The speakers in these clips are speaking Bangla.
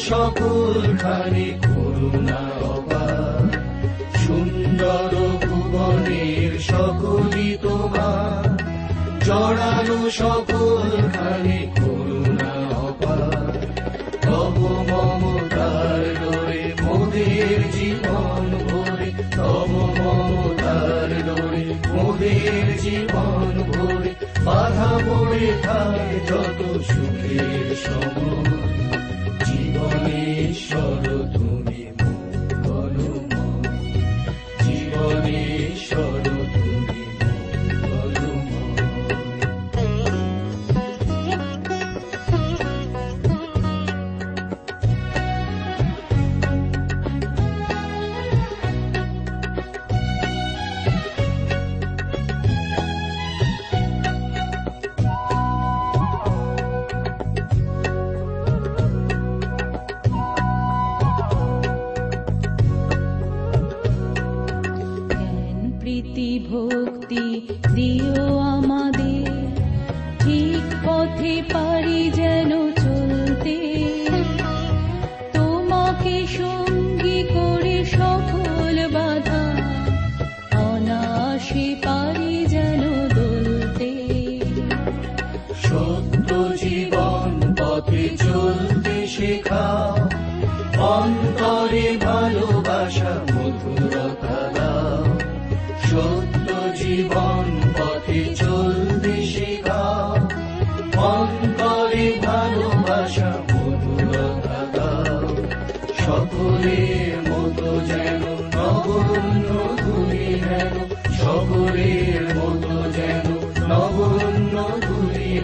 সকল খানে করুণা সুন্দর ভুবনের সকলই তোমার। জড়ানো সকল খানে করুণা অপার। তব মমতার ডোরে মোদের জীবন ভরে। তব মমতার ডোরে মোদের জীবন ভরে। বাধা পড়ে থাকে যত সুখের সময়।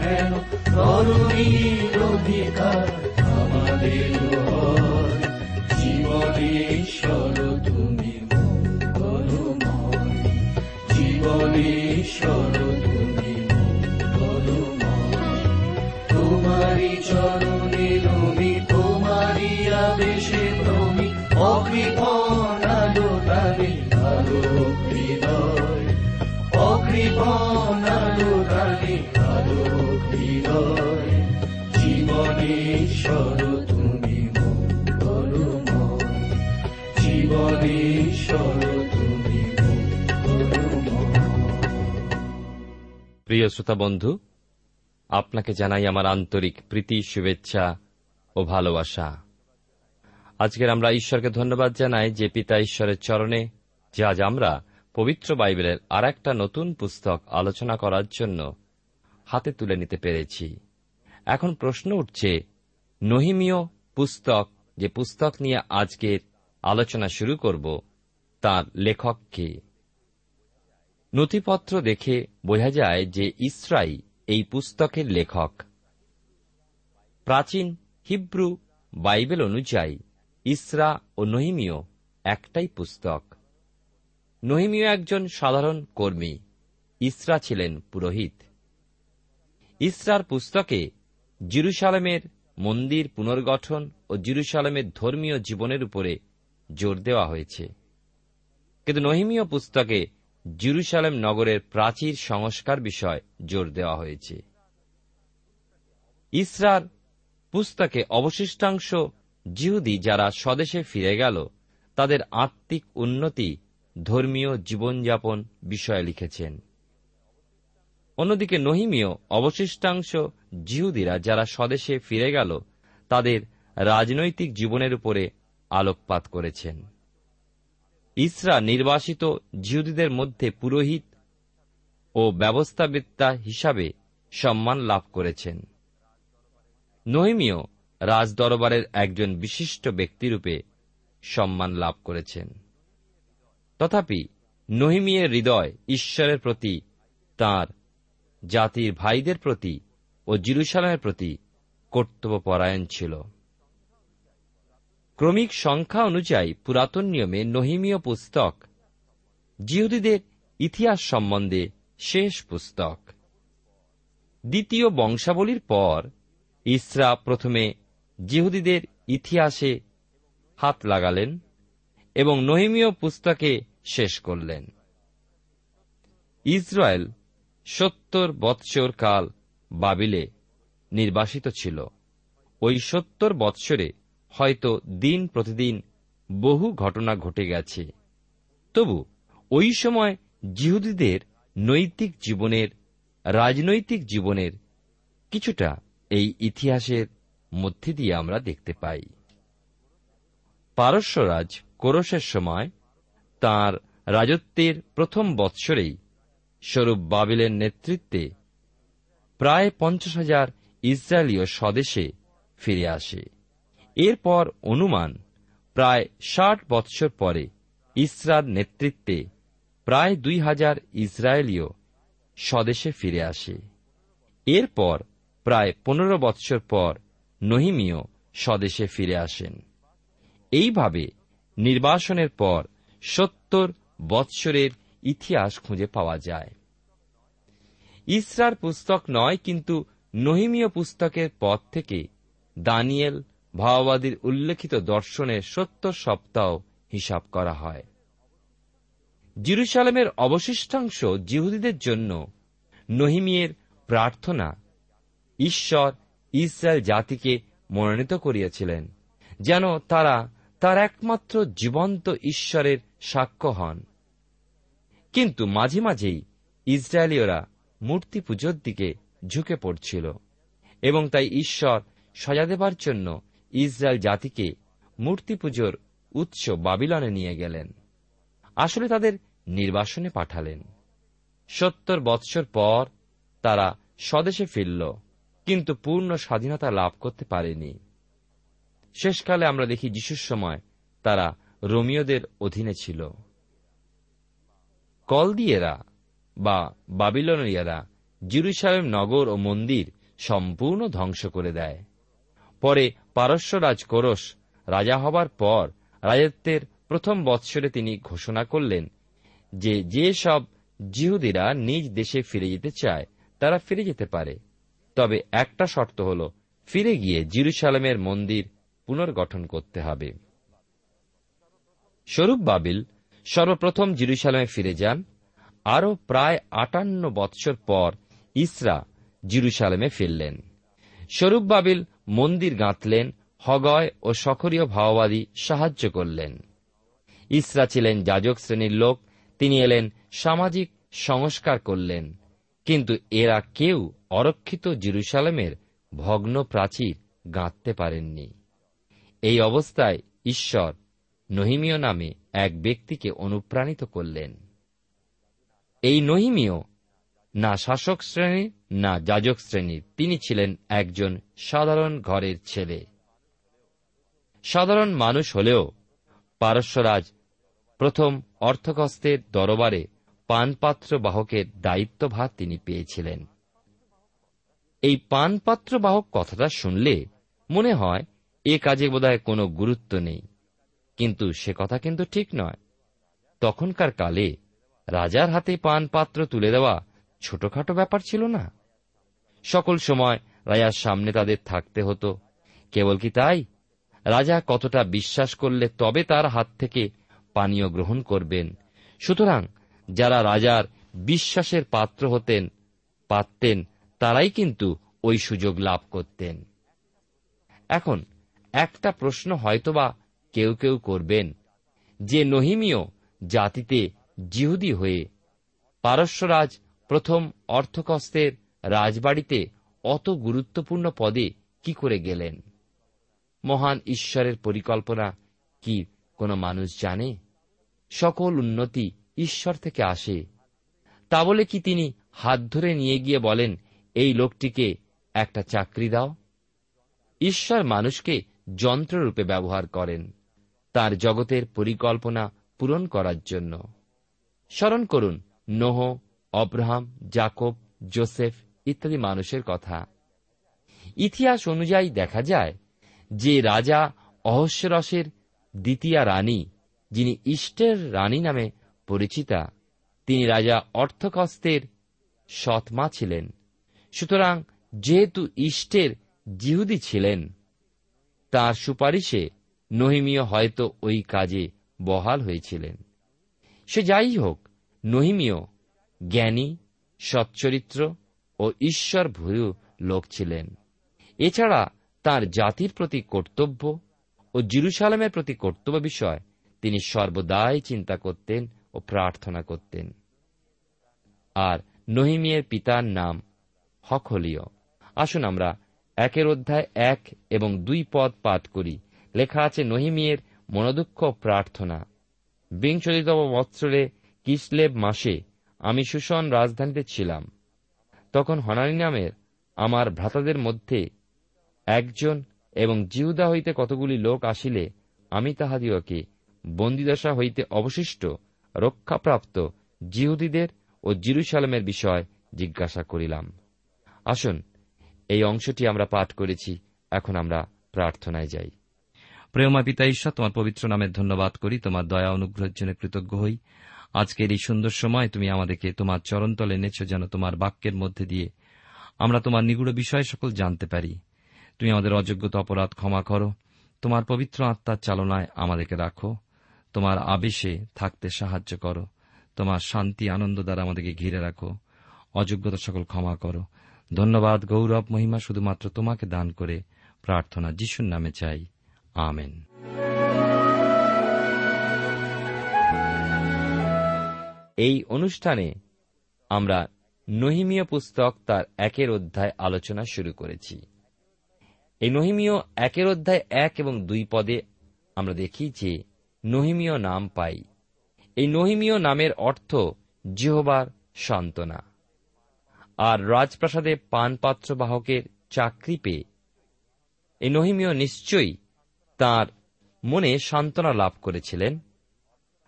হেন তরুণীর অধিকার আমাদের হয়। প্রিয় শ্রোতা বন্ধু আপনাকে জানাই আমার আন্তরিক প্রীতি, শুভেচ্ছা ও ভালোবাসা। আজকের আমরা ঈশ্বরকে ধন্যবাদ জানাই যে পিতা ঈশ্বরের চরণে যে আজ আমরা পবিত্র বাইবেলের আর একটা নতুন পুস্তক আলোচনা করার জন্য হাতে তুলে নিতে পেরেছি। এখন প্রশ্ন উঠছে, নহিমীয় পুস্তক, যে পুস্তক নিয়ে আজকের আলোচনা শুরু করব, তার লেখক কে? নথিপত্র দেখে বোঝা যায় যে ইসরাই এই পুস্তকের লেখক। প্রাচীন হিব্রু বাইবেল অনুযায়ী ইসরা ও নহিমীয় একটাই পুস্তক। নহিমীয় একজন সাধারণ কর্মী, ইসরা ছিলেন পুরোহিত। ইসরার পুস্তকে জিরুসালামের মন্দির পুনর্গঠন ও জিরুসালামের ধর্মীয় জীবনের উপরে জোর দেওয়া হয়েছে। কিন্তু নহিমীয় পুস্তকে জিরুসালেম নগরের প্রাচীর সংস্কার বিষয় জোর দেওয়া হয়েছে। ইসরার পুস্তকে অবশিষ্টাংশ জিহুদি যারা স্বদেশে ফিরে গেল, তাদের আত্মিক উন্নতি ধর্মীয় জীবনযাপন বিষয়ে লিখেছেন। অন্যদিকে নহিমীয় অবশিষ্টাংশ জিহুদিরা যারা স্বদেশে ফিরে গেল, তাদের রাজনৈতিক জীবনের উপরে আলোকপাত করেছেন। ইসরা নির্বাসিত জিহুদীদের মধ্যে পুরোহিত ও ব্যবস্থাবিদ্যা হিসাবে সম্মান লাভ করেছেন। নহিমীয় রাজদরবারের একজন বিশিষ্ট ব্যক্তিরূপে সম্মান লাভ করেছেন। তথাপি নহিমিয়ের হৃদয় ঈশ্বরের প্রতি, তার জাতির ভাইদের প্রতি ও জিরুসালামের প্রতি কর্তব্যপরায়ণ ছিল। ক্রমিক সংখ্যা অনুযায়ী পুরাতন নিয়মে নহিমীয় পুস্তক। জিহুদীদের ইতিহাস সম্বন্ধে শেষ পুস্তক। দ্বিতীয় বংশাবলীর পর ইসরা প্রথমে জিহুদীদের ইতিহাসে হাত লাগালেন এবং নহিমীয় পুস্তকে শেষ করলেন। ইসরায়েল সত্তর বৎসর কাল বাবিলে নির্বাসিত ছিল। ওই সত্তর বৎসরে হয়তো দিন প্রতিদিন বহু ঘটনা ঘটে গেছে। তবু ওই সময় জিহুদীদের নৈতিক জীবনের, রাজনৈতিক জীবনের কিছুটা এই ইতিহাসের মধ্যে দিয়ে আমরা দেখতে পাই। পারস্যরাজ কোরসের সময় তার রাজত্বের প্রথম বৎসরেই স্বরূপ বাবিলের নেতৃত্বে প্রায় পঞ্চাশ হাজার ইসরায়েলীয় স্বদেশে ফিরে আসে। এরপর অনুমান, প্রায় ষাট বৎসর পরে ইসরার নেতৃত্বে প্রায় দুই হাজার ইসরায়েলীয় স্বদেশে ফিরে আসে। এরপর প্রায় পনেরো বৎসর পর নহিমীয় স্বদেশে ফিরে আসেন। এইভাবে নির্বাসনের পর সত্তর বৎসরের ইতিহাস খুঁজে পাওয়া যায়। ইসরার পুস্তক নয়, কিন্তু নহিমীয় পুস্তকের পর থেকে দানিয়েল ভাওবাদীর উল্লেখিত দর্শনের সত্তর সপ্তাহ হিসাব করা হয়। জিরুসালামের অবশিষ্টাংশ জিহুদীদের জন্য নহিমিয়ের প্রার্থনা ঈশ্বর ইসরায়েল জাতিকে মনোনীত করিয়াছিলেন, যেন তারা তার একমাত্র জীবন্ত ঈশ্বরের সাক্ষ্য হন। কিন্তু মাঝে মাঝেই ইসরায়েলীয়রা মূর্তি পুজোর দিকে ঝুঁকে পড়ছিল এবং তাই ঈশ্বর সজা দেবার জন্য ইসরায়েল জাতিকে মূর্তি পুজোর উৎস বাবিলনে নিয়ে গেলেন। আসলে তাদের নির্বাসনে পাঠালেন। সত্তর বৎসর পর তারা স্বদেশে ফিরল, কিন্তু পূর্ণ স্বাধীনতা লাভ করতে পারেনি। শেষকালে আমরা দেখি যিশুর সময় তারা রোমিওদের অধীনে ছিল। কলদিয়েরা বা বাবিলনিয়ারা জিরুসালেম নগর ও মন্দির সম্পূর্ণ ধ্বংস করে দেয়। পরে পারস্যরাজ কোরস রাজা হবার পর রাজত্বের প্রথম বৎসরে তিনি ঘোষণা করলেন যে যে সব জিহুদিরা নিজ দেশে ফিরে যেতে চায়, তারা ফিরে যেতে পারে। তবে একটা শর্ত হল, ফিরে গিয়ে জিরুসালামের মন্দির পুনর্গঠন করতে হবে। স্বরূপ বাবিল সর্বপ্রথম জিরুসালামে ফিরে যান। আরও প্রায় আটান্ন বৎসর পর ইসরা জিরুসালামে ফিরলেন। স্বরূপ বাবিল মন্দির গাঁথলেন, হগয় ও সখরীয় ভাওবাদী সাহায্য করলেন। ইসরা ছিলেন যাজক শ্রেণির লোক, তিনি এলেন সামাজিক সংস্কার করলেন। কিন্তু এরা কেউ অরক্ষিত জিরুসালামের ভগ্ন প্রাচীর গাঁথতে পারেননি। এই অবস্থায় ঈশ্বর নহিমীয় নামে এক ব্যক্তিকে অনুপ্রাণিত করলেন। এই নহিমীয় না শাসক শ্রেণির না যাজক শ্রেণির। তিনি ছিলেন একজন সাধারণ ঘরের ছেলে। সাধারণ মানুষ হলেও পারস্যরাজ প্রথম অর্থকস্তের দরবারে পানপাত্র বাহকের দায়িত্বভার তিনি পেয়েছিলেন। এই পানপাত্র বাহক কথাটা শুনলে মনে হয় এ কাজে বোধহয় কোনো গুরুত্ব নেই। কিন্তু সে কথা কিন্তু ঠিক নয়। তখনকার কালে রাজার হাতে পানপাত্র তুলে দেওয়া ছোটখাটো ব্যাপার ছিল না। সকল সময় রাজার সামনে তাদের থাকতে হতো। কেবল কি তাই? রাজা কতটা বিশ্বাস করলে তবে তার হাত থেকে পানীয় গ্রহণ করবেন। সুতরাং যারা রাজার বিশ্বাসের পাত্র হতেন পারতেন তারাই কিন্তু ওই সুযোগ লাভ করতেন। এখন একটা প্রশ্ন হয়তোবা কেউ কেউ করবেন, যে নহিমীয় জাতিতে জিহুদি হয়ে পারস্যরাজ প্রথম অর্থকস্তের রাজবাড়িতে অত গুরুত্বপূর্ণ পদে কি করে গেলেন? মহান ঈশ্বরের পরিকল্পনা কি কোনো মানুষ জানে? সকল উন্নতি ঈশ্বর থেকে আসে। তা বলে কি তিনি হাত ধরে নিয়ে গিয়ে বলেন, এই লোকটিকে একটা চাকরি দাও। ঈশ্বর মানুষকে যন্ত্ররূপে ব্যবহার করেন, তার জগতের পরিকল্পনা পূরণ করার জন্য। স্মরণ করুন, নোহ অব্রাহাম জাকব জোসেফ ইত্যাদি মানুষের কথা। ইতিহাস অনুযায়ী দেখা যায় যে রাজা অহস্যরসের দ্বিতীয়া রানী, যিনি ইষ্টের রানী নামে পরিচিতা, তিনি রাজা অর্থকস্তের সৎমা ছিলেন। সুতরাং যেহেতু ইষ্টের জিহুদি ছিলেন, তার সুপারিশে নহিমীয় হয়তো ওই কাজে বহাল হয়েছিলেন। সে যাই হোক, নহিমীয় জ্ঞানী, সচ্চরিত্র ও ঈশ্বর ভূয় লোক ছিলেন। এছাড়া তার জাতির প্রতি কর্তব্য ও জিরুসালামের প্রতি কর্তব্য বিষয় তিনি সর্বদাই চিন্তা করতেন ও প্রার্থনা করতেন। আর নহিমিয়ের পিতার নাম হখলীয় আসুন আমরা একের অধ্যায় এক এবং দুই পদ পাঠ করি। লেখা আছে, নহিমিয়ের মনোদুঃখ প্রার্থনা। বিংশতিতম বৎসরে কিসলেব মাসে আমি সুষন রাজধানীতে ছিলাম। তখন হনানি নামের আমার ভ্রাতাদের মধ্যে একজন এবং জিহুদা হইতে কতগুলি লোক আসিলে, আমি তাহাদিওকে বন্দিদশা হইতে অবশিষ্ট রক্ষাপ্রাপ্ত জিহুদীদের ও জিরুসালামের বিষয় জিজ্ঞাসা করিলাম। আসুন, এই অংশটি আমরা পাঠ করেছি, এখন আমরা প্রার্থনায় যাই। প্রেমা পিতা ঈশ্বর, তোমার পবিত্র নামের ধন্যবাদ করি, তোমার দয়া অনুগ্রহের জন্য কৃতজ্ঞ হই। আজকের এই সুন্দর সময় তুমি আমাদেরকে তোমার চরণতলে এনেছ যেন তোমার বাক্যের মধ্যে দিয়ে আমরা তোমার নিগুড় বিষয় সকল জানতে পারি। তুমি আমাদের অযোগ্যতা অপরাধ ক্ষমা করো। তোমার পবিত্র আত্মার চালনায় আমাদেরকে রাখো। তোমার আবেশে থাকতে সাহায্য করো। তোমার শান্তি, আনন্দ দ্বারা আমাদেরকে ঘিরে রাখো। অযোগ্যতা সকল ক্ষমা করো। ধন্যবাদ, গৌরব, মহিমা শুধুমাত্র তোমাকে দান করে প্রার্থনা যিশুর নামে চাই। আমেন। এই অনুষ্ঠানে আমরা নহিমীয় পুস্তক তার একের অধ্যায় আলোচনা শুরু করেছি। এই নহিমীয় একের অধ্যায় এক এবং দুই পদে আমরা দেখি যে নহিমীয় নাম পাই। এই নহিমীয় নামের অর্থ জিহবার সান্ত্বনা। আর রাজপ্রাসাদে পানপাত্র বাহকের চাকরি পেয়ে এই নহিমীয় নিশ্চয়ই তার মনে সান্ত্বনা লাভ করেছিলেন।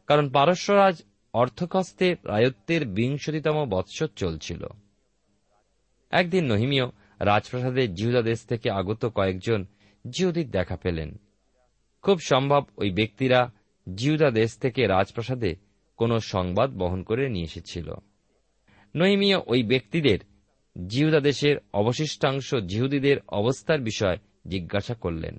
কারণ পারস্যরাজ অর্থকস্তে রায়ত্বের বিংশতিতম বৎসর চলছিল। একদিন নহিমীয় রাজপ্রাসাদে জিহুদা দেশ থেকে আগত কয়েকজন জিহুদির দেখা পেলেন। খুব সম্ভব ওই ব্যক্তিরা জিহুদা দেশ থেকে রাজপ্রাসাদে কোনো সংবাদ বহন করে নিয়ে এসেছিল। নহিমীয় ওই ব্যক্তিদের জিহুদা দেশের অবশিষ্টাংশ জিহুদীদের অবস্থার বিষয় জিজ্ঞাসা করলেন।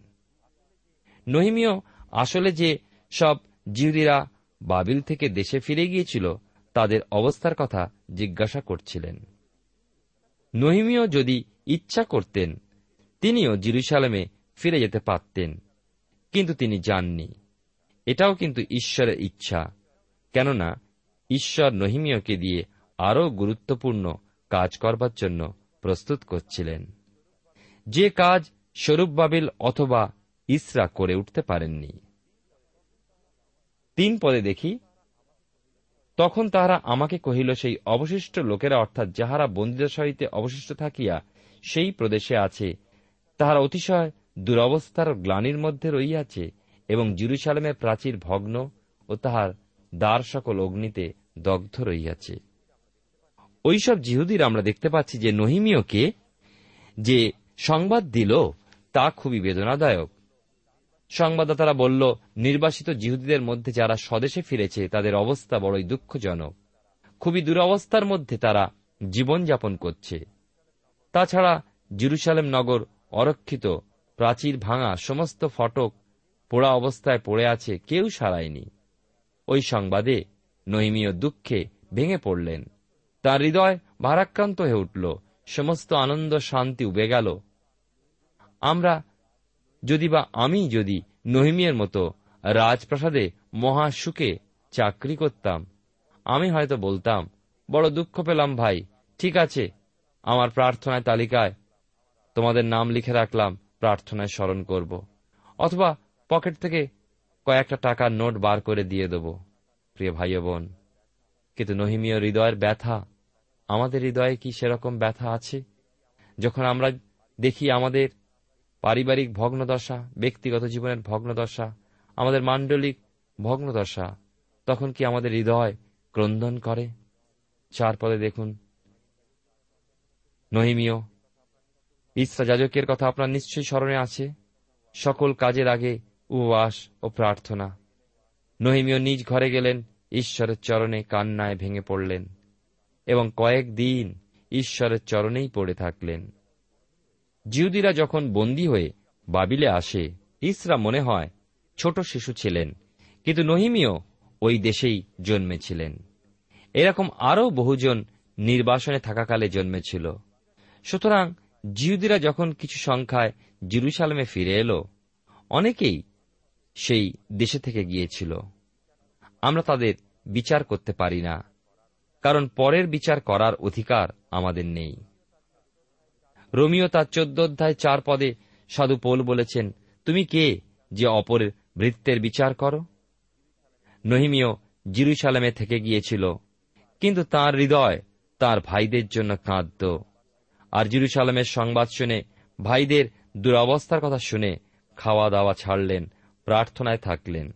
নহিমিও আসলে যে সব জিহুদীরা বাবিল থেকে দেশে ফিরে গিয়েছিল, তাদের অবস্থার কথা জিজ্ঞাসা করছিলেন। নহিমিও যদি ইচ্ছা করতেন, তিনিও জিরুসালামে ফিরে যেতে পারতেন, কিন্তু তিনি যাননি। এটাও কিন্তু ঈশ্বরের ইচ্ছা, কেননা ঈশ্বর নহিমিয়কে দিয়ে আরও গুরুত্বপূর্ণ কাজ করবার জন্য প্রস্তুত করছিলেন। যে কাজ স্বরূপ বাবিল অথবা ইসরা করে উঠতে পারেননি। তিন পদে দেখি, তখন তাহারা আমাকে কহিল, সেই অবশিষ্ট লোকেরা অর্থাৎ যাহারা বন্দিদশাইতে অবশিষ্ট থাকিয়া সেই প্রদেশে আছে, তাহারা অতিশয় দুরবস্থার গ্লানির মধ্যে রইয়াছে এবং জিরুসালামের প্রাচীর ভগ্ন ও তাহার দ্বার সকল অগ্নিতে দগ্ধ রইয়াছে ওইসব জিহুদির আমরা দেখতে পাচ্ছি যে নহিমিয়কে যে সংবাদ দিল, তা খুবই বেদনাদায়ক। সংবাদদাতারা বলল, নির্বাসিত জিহুদীদের মধ্যে যারা স্বদেশে ফিরেছে, তাদের অবস্থা বড়ই দুঃখজনক। খুবই দুরবস্থার মধ্যে তারা জীবনযাপন করছে। তাছাড়া জিরুসালেম নগর অরক্ষিত, প্রাচীর ভাঙা সমস্ত ফটক পোড়া অবস্থায় পড়ে আছে, কেউ সারায়নি। ওই সংবাদে নহিমীয় দুঃখে ভেঙে পড়লেন। তার হৃদয় ভারাক্রান্ত হয়ে উঠল, সমস্ত আনন্দ শান্তি উবে গেল। আমরা যদি বা আমি যদি নহিমিয়ের মতো রাজপ্রাসাদে মহা সুখে চাকরি করতাম, আমি হয়তো বলতাম, বড় দুঃখ পেলাম ভাই, ঠিক আছে, আমার প্রার্থনায় তালিকায় তোমাদের নাম লিখে রাখলাম, প্রার্থনায় স্মরণ করব। অথবা পকেট থেকে কয়েকটা টাকার নোট বার করে দিয়ে দেব, প্রিয় ভাই বোন। কিন্তু নহিমীয় হৃদয়ের ব্যথা, আমাদের হৃদয়ে কি সেরকম ব্যথা আছে? যখন আমরা দেখি আমাদের পারিবারিক ভগ্নদশা, ব্যক্তিগত জীবনের ভগ্নদশা, আমাদের মাণ্ডলিক ভগ্নদশা, তখন কি আমাদের হৃদয় ক্রন্দন করে? চার পদে দেখুন। নহিমীয় ইসরা যাজকের কথা আপনার নিশ্চয়ই স্মরণে আছে। সকল কাজের আগে উপবাস ও প্রার্থনা। নহিমীয় নিজ ঘরে গেলেন, ঈশ্বরের চরণে কান্নায় ভেঙে পড়লেন এবং কয়েক দিন ঈশ্বরের চরণেই পড়ে থাকলেন। জিহুদিরা যখন বন্দী হয়ে বাবিলে আসে, ইসরা মনে হয় ছোট শিশু ছিলেন, কিন্তু নহিমিও ওই দেশেই জন্মেছিলেন। এরকম আরও বহুজন নির্বাসনে থাকাকালে জন্মেছিল। সুতরাং জিহুদিরা যখন কিছু সংখ্যায় জিরুসালামে ফিরে এলো, অনেকেই সেই দেশে থেকে গিয়েছিল। আমরা তাদের বিচার করতে পারি না, কারণ পরের বিচার করার অধিকার আমাদের নেই। রোমিও তার চোদ্দ অধ্যায় চার পদে সাধু পোল বলেছেন, তুমি কে যে অপরের বৃত্তের বিচার করো? নহিমিও জিরুসালামে থেকে গিয়েছিল, কিন্তু তার হৃদয় তার ভাইদের জন্য কাঁদত। আর জিরুসালামের সংবাদ শুনে ভাইদের দুরবস্থার কথা শুনে খাওয়া দাওয়া ছাড়লেন, প্রার্থনায় থাকলেন।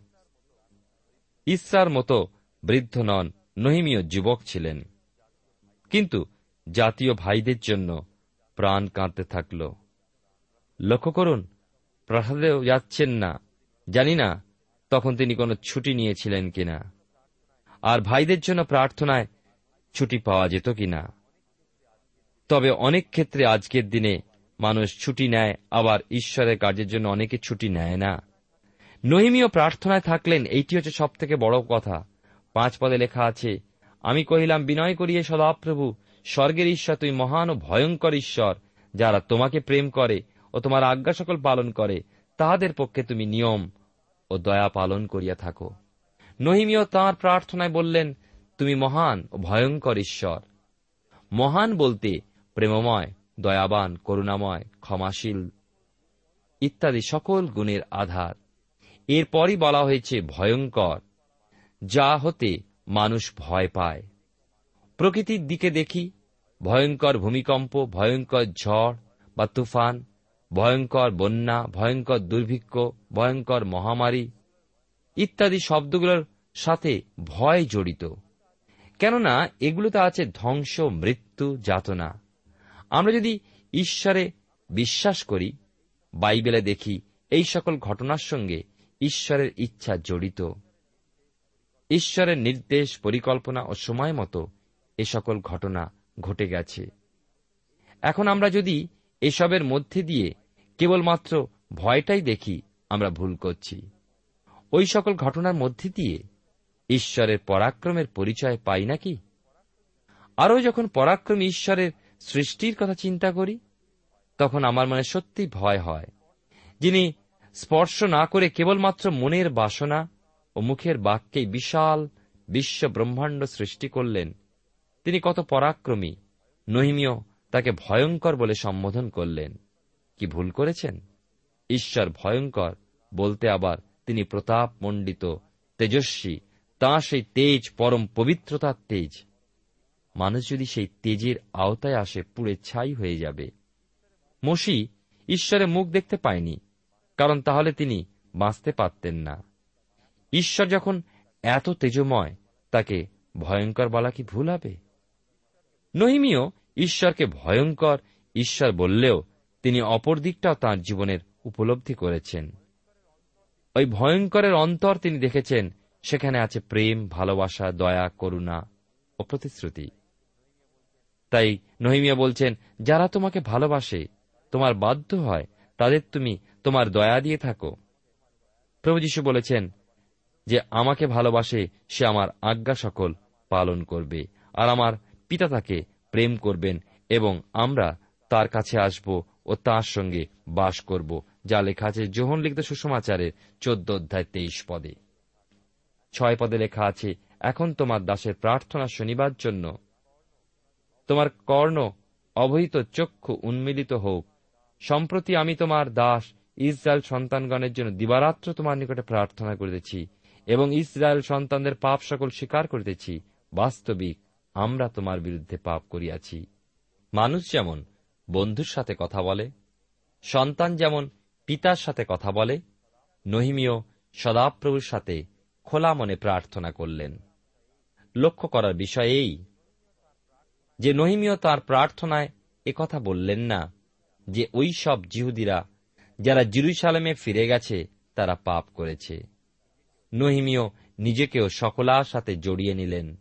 ইসরার মতো বৃদ্ধ নন নহিমীয় যুবক ছিলেন। কিন্তু জাতীয় ভাইদের জন্য প্রাণ কাঁদতে থাকল। লক্ষ্য করুন, প্রাসাদেও যাচ্ছেন না। জানি না তখন তিনি কোনো ছুটি নিয়েছিলেন কিনা। আর ভাইদের জন্য প্রার্থনায় ছুটি পাওয়া যেত কিনা। তবে অনেক ক্ষেত্রে আজকের দিনে মানুষ ছুটি নেয়, আবার ঈশ্বরের কাজের জন্য অনেকে ছুটি নেয় না। নহিমীয় প্রার্থনায় থাকলেন, এইটি হচ্ছে সব থেকে বড় কথা। পাঁচ পদে লেখা আছে, আমি কহিলাম, বিনয় করিয়ে সদাপ্রভু স্বর্গের ঈশ্বর তুই মহান ও ভয়ঙ্কর ঈশ্বর, যারা তোমাকে প্রেম করে ও তোমার আজ্ঞা সকল পালন করে, তাহাদের পক্ষে তুমি নিয়ম ও দয়া পালন করিয়া থাকো। নহিমীয় তাঁর প্রার্থনায় বললেন, তুমি মহান ও ভয়ঙ্কর ঈশ্বর। মহান বলতে প্রেমময়, দয়াবান, করুণাময়, ক্ষমাশীল ইত্যাদি সকল গুণের আধার। এরপরই বলা হয়েছে ভয়ঙ্কর, যা হতে মানুষ ভয় পায়। প্রকৃতির দিকে দেখি ভয়ঙ্কর ভূমিকম্প, ভয়ঙ্কর ঝড় বা তুফান, ভয়ঙ্কর বন্যা, ভয়ঙ্কর দুর্ভিক্ষ, ভয়ঙ্কর মহামারী ইত্যাদি শব্দগুলোর সাথে ভয় জড়িত। কেননা এগুলোতে আছে ধ্বংস, মৃত্যু, যাতনা। আমরা যদি ঈশ্বরে বিশ্বাস করি, বাইবেলে দেখি এই সকল ঘটনার সঙ্গে ঈশ্বরের ইচ্ছা জড়িত। ঈশ্বরের নির্দেশ, পরিকল্পনা ও সময় মতো এ সকল ঘটনা ঘটে গেছে। এখন আমরা যদি এসবের মধ্যে দিয়ে কেবলমাত্র ভয়টাই দেখি, আমরা ভুল করছি। ওই সকল ঘটনার মধ্যে দিয়ে ঈশ্বরের পরাক্রমের পরিচয় পাই নাকি? আরও যখন পরাক্রমী ঈশ্বরের সৃষ্টির কথা চিন্তা করি, তখন আমার মনে সত্যি ভয় হয়, যিনি স্পর্শ না করে কেবলমাত্র মনের বাসনা ও মুখের বাক্যেই বিশাল বিশ্ব ব্রহ্মাণ্ড সৃষ্টি করলেন তিনি কত পরাক্রমী। নহিমীয় তাকে ভয়ঙ্কর বলে সম্বোধন করলেন। কি ভুল করেছেন? ঈশ্বর ভয়ঙ্কর বলতে আবার তিনি প্রতাপ মণ্ডিত তেজস্বী, তাঁর সেই তেজ, পরম পবিত্রতার তেজ। মানুষ যদি সেই তেজের আওতায় আসে, পুড়ে ছাই হয়ে যাবে। মসি ঈশ্বরের মুখ দেখতে পায়নি, কারণ তাহলে তিনি বাঁচতে পারতেন না। ঈশ্বর যখন এত তেজময়, তাকে ভয়ঙ্কর বলা কি ভুল হবে? নহিমিও ঈশ্বরকে ভয়ঙ্কর ঈশ্বর বললেও তিনি অপর দিকটাও তাঁর জীবনের উপলব্ধি করেছেন। ওই ভয়ঙ্করের অন্তর তিনি দেখেছেন, সেখানে আছে প্রেম, ভালোবাসা, দয়া, করুণা ও প্রতিশ্রুতি। তাই নহিমিয়া বলছেন, যারা তোমাকে ভালোবাসে, তোমার বাধ্য হয়, তাদের তুমি তোমার দয়া দিয়ে থাকো। প্রভু যীশু বলেছেন যে, আমাকে ভালোবাসে, সে আমার আজ্ঞা সকল পালন করবে, আর আমার পিতা তাকে প্রেম করবেন এবং আমরা তার কাছে আসব ও তার সঙ্গে বাস করব, যা লেখা আছে যোহন লিখিত সুষমাচারের চোদ্দ অধ্যায় তেইশ পদে। ছয় পদে লেখা আছে, এখন তোমার দাসের প্রার্থনা শনিবার জন্য। তোমার কর্ণ অবহিত চক্ষু উন্মিলিত হোক। সম্প্রতি আমি তোমার দাস ইসরায়েল সন্তানগণের জন্য দিবারাত্র তোমার নিকটে প্রার্থনা করিতেছি এবং ইসরায়েল সন্তানদের পাপ সকল স্বীকার করিতেছি। বাস্তবিক আমরা তোমার বিরুদ্ধে পাপ করিয়াছি। মানুষ যেমন বন্ধুর সাথে কথা বলে, সন্তান যেমন পিতার সাথে কথা বলে নহিমীয় সদাপ্রভুর সাথে খোলা মনে প্রার্থনা করলেন। লক্ষ্য করার বিষয় এই যে নহিমীয় তার প্রার্থনায় একথা বললেন না যে ওই সব জিহুদিরা যারা জিরুসালামে ফিরে গেছে তারা পাপ করেছে। নহিমীয় নিজেকেও সকলার সাথে জড়িয়ে নিলেন।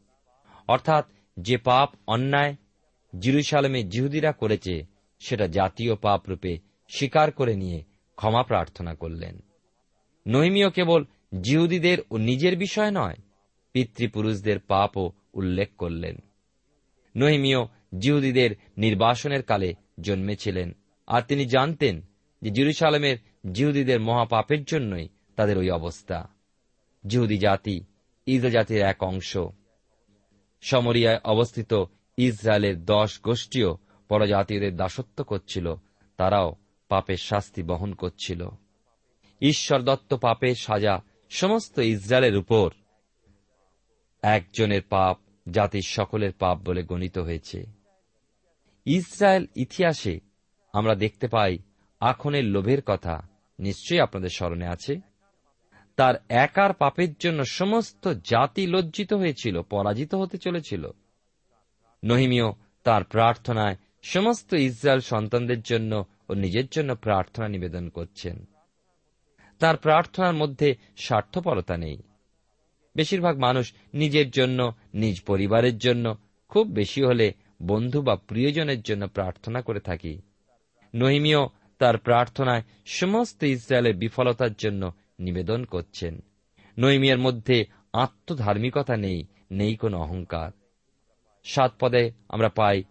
অর্থাৎ যে পাপ অন্যায় জিরুসালামে জিহুদিরা করেছে, সেটা জাতীয় পাপ রূপে স্বীকার করে নিয়ে ক্ষমা প্রার্থনা করলেন। নহিমীয় কেবল জিহুদিদের ও নিজের বিষয় নয়, পিতৃপুরুষদের পাপও উল্লেখ করলেন। নহিমীয় জিহুদিদের নির্বাসনের কালে জন্মেছিলেন, আর তিনি জানতেন যে জিরুসালামের জিহুদিদের মহাপাপের জন্যই তাদের ওই অবস্থা। জিহুদি জাতি ইদ জাতির এক অংশ। সমরিয়ায় অবস্থিত ইসরায়েলের দশ গোষ্ঠীও পরজাতীয়দের দাসত্ব করছিল, তারাও পাপের শাস্তি বহন করছিল। ঈশ্বর দত্ত পাপের সাজা সমস্ত ইসরায়েলের উপর। একজনের পাপ জাতির সকলের পাপ বলে গণিত হয়েছে। ইসরায়েল ইতিহাসে আমরা দেখতে পাই আখনের লোভের কথা। নিশ্চয়ই আপনাদের স্মরণে আছে? তার একার পাপের জন্য সমস্ত জাতি লজ্জিত হয়েছিল, পরাজিত হতে চলেছিল। নহিমীয় তার প্রার্থনায় সমস্ত ইসরায়েল সন্তানদের জন্য ও নিজের জন্য প্রার্থনা নিবেদন করছেন। তার প্রার্থনার মধ্যে স্বার্থপরতা নেই। বেশিরভাগ মানুষ নিজের জন্য, নিজ পরিবারের জন্য, খুব বেশি হলে বন্ধু বা প্রিয়জনের জন্য প্রার্থনা করে থাকি। নহিমীয় তার প্রার্থনায় সমস্ত ইসরায়েলের বিফলতার জন্য নিবেদন করছেন। নৈমিয়ার মধ্যে আত্মধার্মিকতা নেই নেই কোনো অহংকার। সাত পদে আমরা পাই,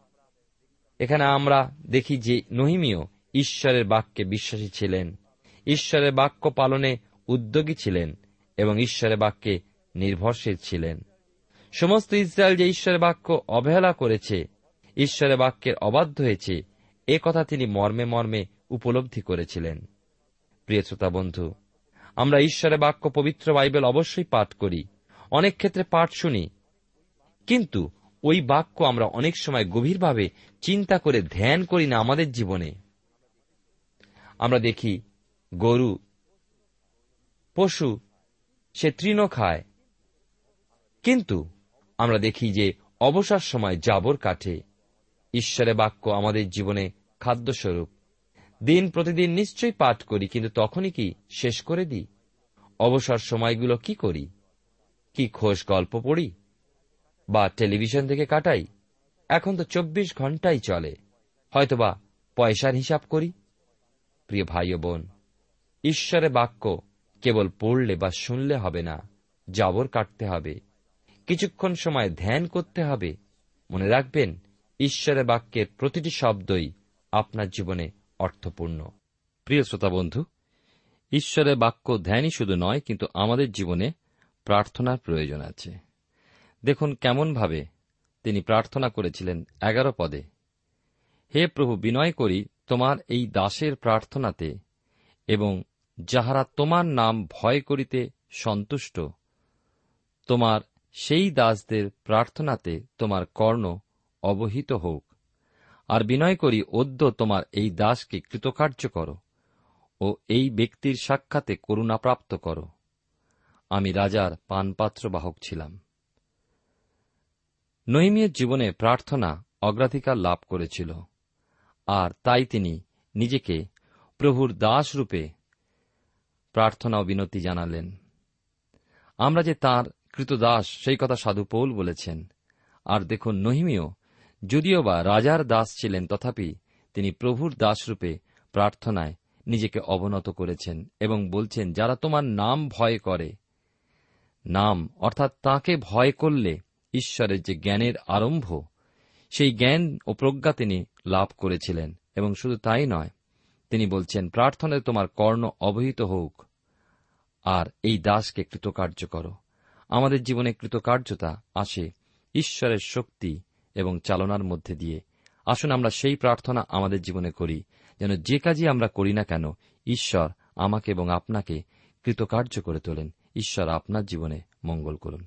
এখানে আমরা দেখি যে নহিমীয় ঈশ্বরের বাক্যে বিশ্বাসী ছিলেন। ঈশ্বরের বাক্য পালনে উদ্যোগী ছিলেন এবং ঈশ্বরের বাক্যে নির্ভরশীল ছিলেন। সমস্ত ইসরায়েল যে ঈশ্বরের বাক্য অবহেলা করেছে, ঈশ্বরের বাক্যের অবাধ্য হয়েছে, এ কথা তিনি মর্মে মর্মে উপলব্ধি করেছিলেন। প্রিয় শ্রোতা বন্ধু আমরা ঈশ্বরের বাক্য পবিত্র বাইবেল অবশ্যই পাঠ করি। অনেক ক্ষেত্রে পাঠ শুনি। কিন্তু ওই বাক্য আমরা অনেক সময় গভীরভাবে চিন্তা করে ধ্যান করি না আমাদের জীবনে। আমরা দেখি গরু, পশু, সে তৃণ খায়। কিন্তু আমরা দেখি যে অবসর সময় জাবর কাটে। ঈশ্বরের বাক্য আমাদের জীবনে খাদ্যস্বরূপ। দিন প্রতিদিন নিশ্চয়ই পাঠ করি, কিন্তু তখনই কি শেষ করে দিই? অবসর সময়গুলো কি করি? কি খোশ গল্প পড়ি? বা টেলিভিশন থেকে কাটাই? এখন তো চব্বিশ ঘন্টাই চলে। হয়তোবা পয়সার হিসাব করি? প্রিয় ভাই ও বোন, ঈশ্বরে বাক্য কেবল পড়লে বা শুনলে হবে না, জাবর কাটতে হবে। কিছুক্ষণ সময় ধ্যান করতে হবে। মনে রাখবেন, ঈশ্বরের বাক্যের প্রতিটি শব্দই আপনার জীবনে অর্থপূর্ণ। প্রিয় শ্রোতা বন্ধু ঈশ্বরের বাক্য ধ্যানই শুধু নয়, কিন্তু আমাদের জীবনে প্রার্থনার প্রয়োজন আছে। দেখুন কেমনভাবে তিনি প্রার্থনা করেছিলেন এগারো পদে। হে প্রভু, বিনয় করি তোমার এই দাসের প্রার্থনাতে এবং যাহারা তোমার নাম ভয় করিতে সন্তুষ্ট, তোমার সেই দাসদের প্রার্থনাতে তোমার কর্ণ অবহিত হোক আর বিনয় করি, অদ্য তোমার এই দাসকে কৃতকার্য করো ও এই ব্যক্তির সাক্ষাতে করুণাপ্রাপ্ত করো। আমি রাজার পানপাত্র বাহক ছিলাম। নহিমিয়ের জীবনে প্রার্থনা অগ্রাধিকার লাভ করেছিল। আর তাই তিনি নিজেকে প্রভুর দাস রূপে প্রার্থনা ও বিনতি জানালেন। আমরা যে তার কৃতদাস, সেই কথা সাধু পৌল বলেছেন। আর দেখুন, নহিমিও যদিও বা রাজার দাস ছিলেন, তথাপি তিনি প্রভুর দাসরূপে প্রার্থনায় নিজেকে অবনত করেছেন এবং বলছেন, যারা তোমার নাম ভয় করে, নাম অর্থাৎ তাকে ভয় করলে ঈশ্বরের যে জ্ঞানের আরম্ভ, সেই জ্ঞান ও প্রজ্ঞা তিনি লাভ করেছিলেন এবং শুধু তাই নয়, তিনি বলছেন, প্রার্থনায় তোমার কর্ণ অবহিত হোক আর এই দাসকে কৃতকার্য করো। আমাদের জীবনে কৃতকার্যতা আসে, ঈশ্বরের শক্তি এবং চালনার মধ্যে দিয়ে। আসুন আমরা সেই প্রার্থনা আমাদের জীবনে করি, যেন যে কাজই আমরা করি না কেন, ঈশ্বর আমাকে এবং আপনাকে কৃতকার্য করে তোলেন। ঈশ্বর আপনার জীবনে মঙ্গল করুন।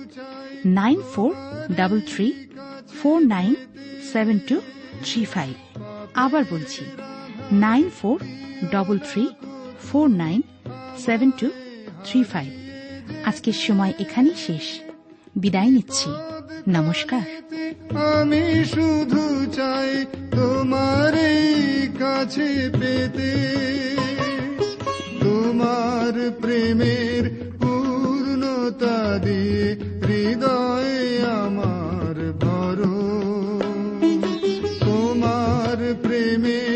nine four double three four nine seven two three five. আবার বলছি, nine four double three four nine seven two three five. আজকের সময় এখানেই শেষ। বিদায় নিচ্ছি। নমস্কার। আমি শুধু চাই তোমার কাছে পেতে। তোমার প্রেমের তোমার